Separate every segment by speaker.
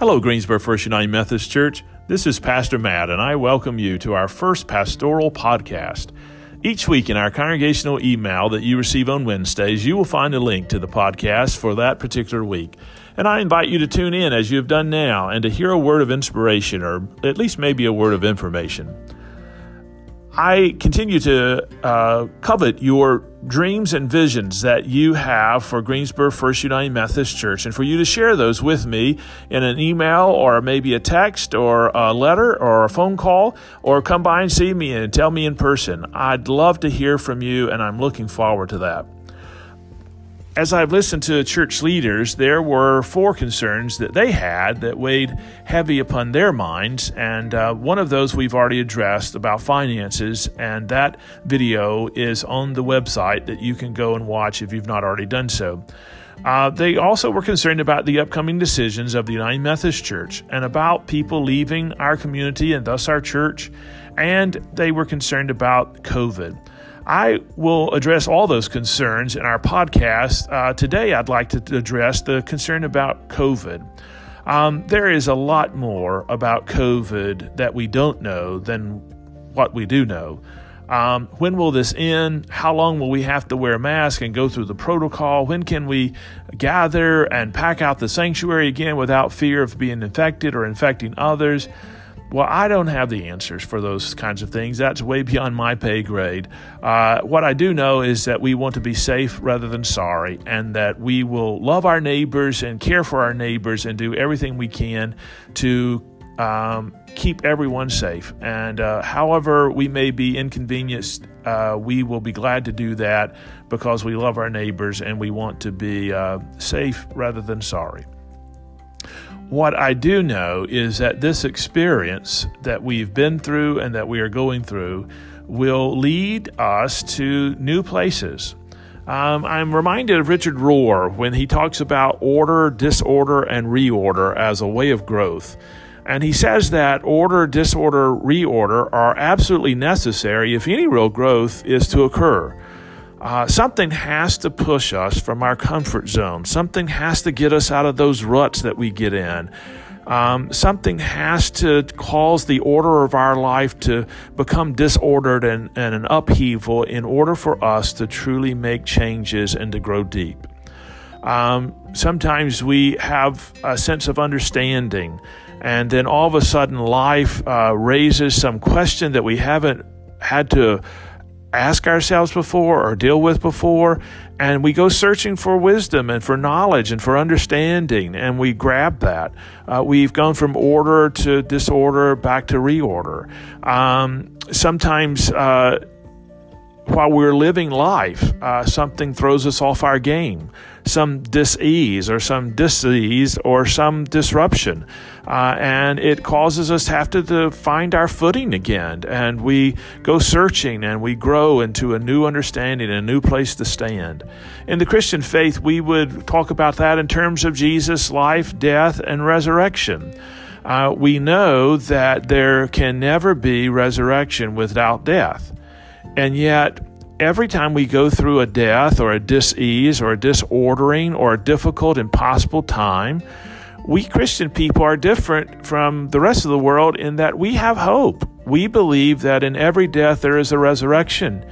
Speaker 1: Hello, Greensboro First United Methodist Church. This is Pastor Matt, and I welcome you to our first pastoral podcast. Each week in our congregational email that you receive on Wednesdays, you will find a link to the podcast for that particular week. And I invite you to tune in as you have done now and to hear a word of inspiration or at least maybe a word of information. I continue to uh, covet your dreams and visions that you have for Greensboro First United Methodist Church and for you to share those with me in an email or maybe a text or a letter or a phone call or come by and see me and tell me in person. I'd love to hear from you and I'm looking forward to that as I've listened to church leaders, there were four concerns that they had that weighed heavy upon their minds. And uh, one of those we've already addressed about finances. And that video is on the website that you can go and watch if you've not already done so. Uh, they also were concerned about the upcoming decisions of the United Methodist Church and about people leaving our community and thus our church. And they were concerned about COVID. I will address all those concerns in our podcast. Uh, today, I'd like to address the concern about COVID. Um, there is a lot more about COVID that we don't know than what we do know. Um, when will this end? How long will we have to wear a mask and go through the protocol? When can we gather and pack out the sanctuary again without fear of being infected or infecting others? Well, I don't have the answers for those kinds of things. That's way beyond my pay grade. Uh, what I do know is that we want to be safe rather than sorry, and that we will love our neighbors and care for our neighbors and do everything we can to um, keep everyone safe. And uh, however we may be inconvenienced, uh, we will be glad to do that because we love our neighbors and we want to be uh, safe rather than sorry. What I do know is that this experience that we've been through and that we are going through will lead us to new places. Um, I'm reminded of Richard Rohr when he talks about order, disorder, and reorder as a way of growth. And he says that order, disorder, reorder are absolutely necessary if any real growth is to occur. Uh, something has to push us from our comfort zone. Something has to get us out of those ruts that we get in. Um, something has to cause the order of our life to become disordered and, and an upheaval in order for us to truly make changes and to grow deep. Um, sometimes we have a sense of understanding, and then all of a sudden life uh, raises some question that we haven't had to ask ourselves before or deal with before. And we go searching for wisdom and for knowledge and for understanding, and we grab that. Uh, we've gone from order to disorder back to reorder. Um, sometimes, uh, while we're living life, uh, something throws us off our game. Some disease or some disease or some disruption. Uh, and it causes us to have to, to find our footing again. And we go searching and we grow into a new understanding, a new place to stand. In the Christian faith, we would talk about that in terms of Jesus' life, death, and resurrection. Uh, we know that there can never be resurrection without death. And yet, every time we go through a death or a disease or a disordering or a difficult, impossible time, we Christian people are different from the rest of the world in that we have hope. We believe that in every death there is a resurrection.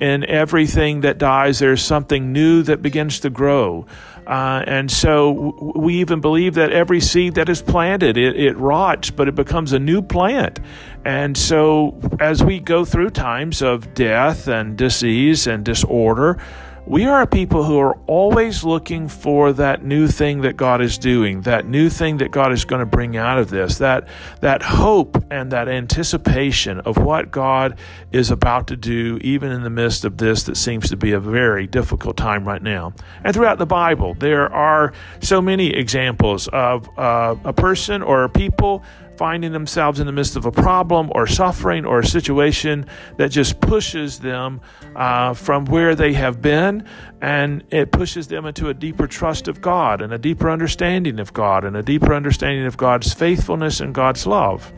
Speaker 1: In everything that dies, there's something new that begins to grow. Uh, and so we even believe that every seed that is planted, it, it rots, but it becomes a new plant. And so as we go through times of death and disease and disorder, we are a people who are always looking for that new thing that God is doing, that new thing that God is going to bring out of this, that, that hope and that anticipation of what God is about to do, even in the midst of this that seems to be a very difficult time right now. And throughout the Bible, there are so many examples of uh, a person or people finding themselves in the midst of a problem or suffering or a situation that just pushes them uh, from where they have been and it pushes them into a deeper trust of God and a deeper understanding of God and a deeper understanding of God's faithfulness and God's love.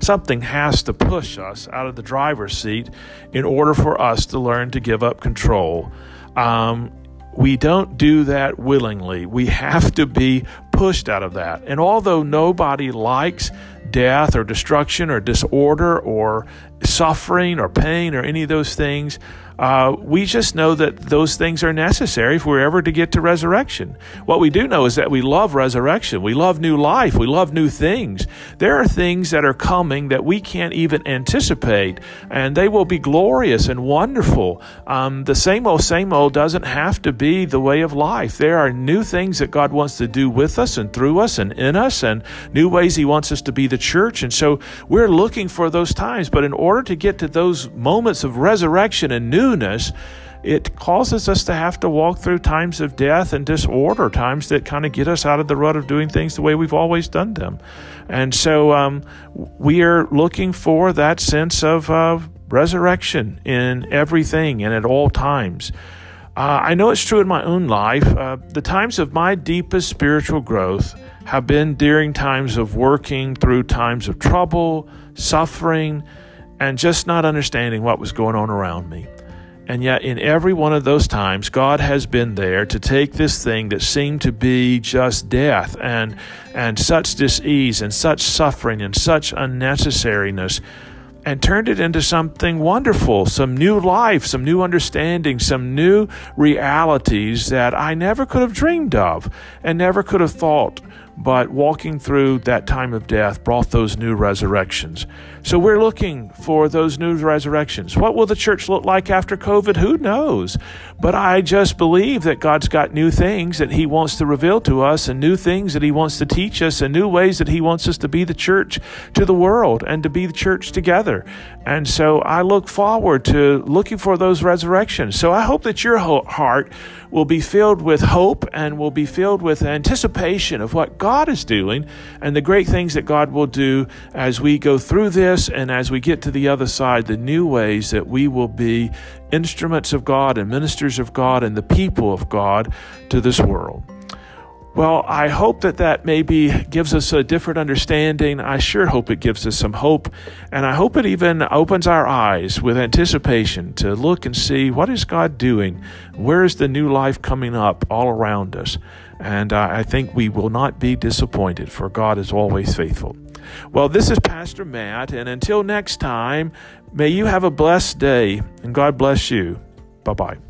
Speaker 1: Something has to push us out of the driver's seat in order for us to learn to give up control. Um, we don't do that willingly. We have to be pushed out of that. And although nobody likes death or destruction or disorder or suffering or pain or any of those things, uh, we just know that those things are necessary if we're ever to get to resurrection. What we do know is that we love resurrection. We love new life. We love new things. There are things that are coming that we can't even anticipate, and they will be glorious and wonderful. Um, the same old, same old doesn't have to be the way of life. There are new things that God wants to do with us and through us and in us, and new ways He wants us to be the church. And so we're looking for those times. But in order to get to those moments of resurrection and newness, it causes us to have to walk through times of death and disorder, times that kind of get us out of the rut of doing things the way we've always done them. And so um, we are looking for that sense of uh, resurrection in everything and at all times. Uh, I know it's true in my own life. Uh, the times of my deepest spiritual growth have been during times of working through times of trouble, suffering, and just not understanding what was going on around me. And yet, in every one of those times, God has been there to take this thing that seemed to be just death and, and such disease and such suffering and such unnecessariness and turned it into something wonderful, some new life, some new understanding, some new realities that I never could have dreamed of and never could have thought but walking through that time of death brought those new resurrections. So we're looking for those new resurrections. What will the church look like after COVID? Who knows? But I just believe that God's got new things that He wants to reveal to us, and new things that He wants to teach us, and new ways that He wants us to be the church to the world and to be the church together. And so I look forward to looking for those resurrections. So I hope that your heart will be filled with hope and will be filled with anticipation of what God God is doing and the great things that God will do as we go through this and as we get to the other side, the new ways that we will be instruments of God and ministers of God and the people of God to this world. Well, I hope that that maybe gives us a different understanding. I sure hope it gives us some hope. And I hope it even opens our eyes with anticipation to look and see what is God doing? Where is the new life coming up all around us? And uh, I think we will not be disappointed, for God is always faithful. Well, this is Pastor Matt, and until next time, may you have a blessed day, and God bless you. Bye bye.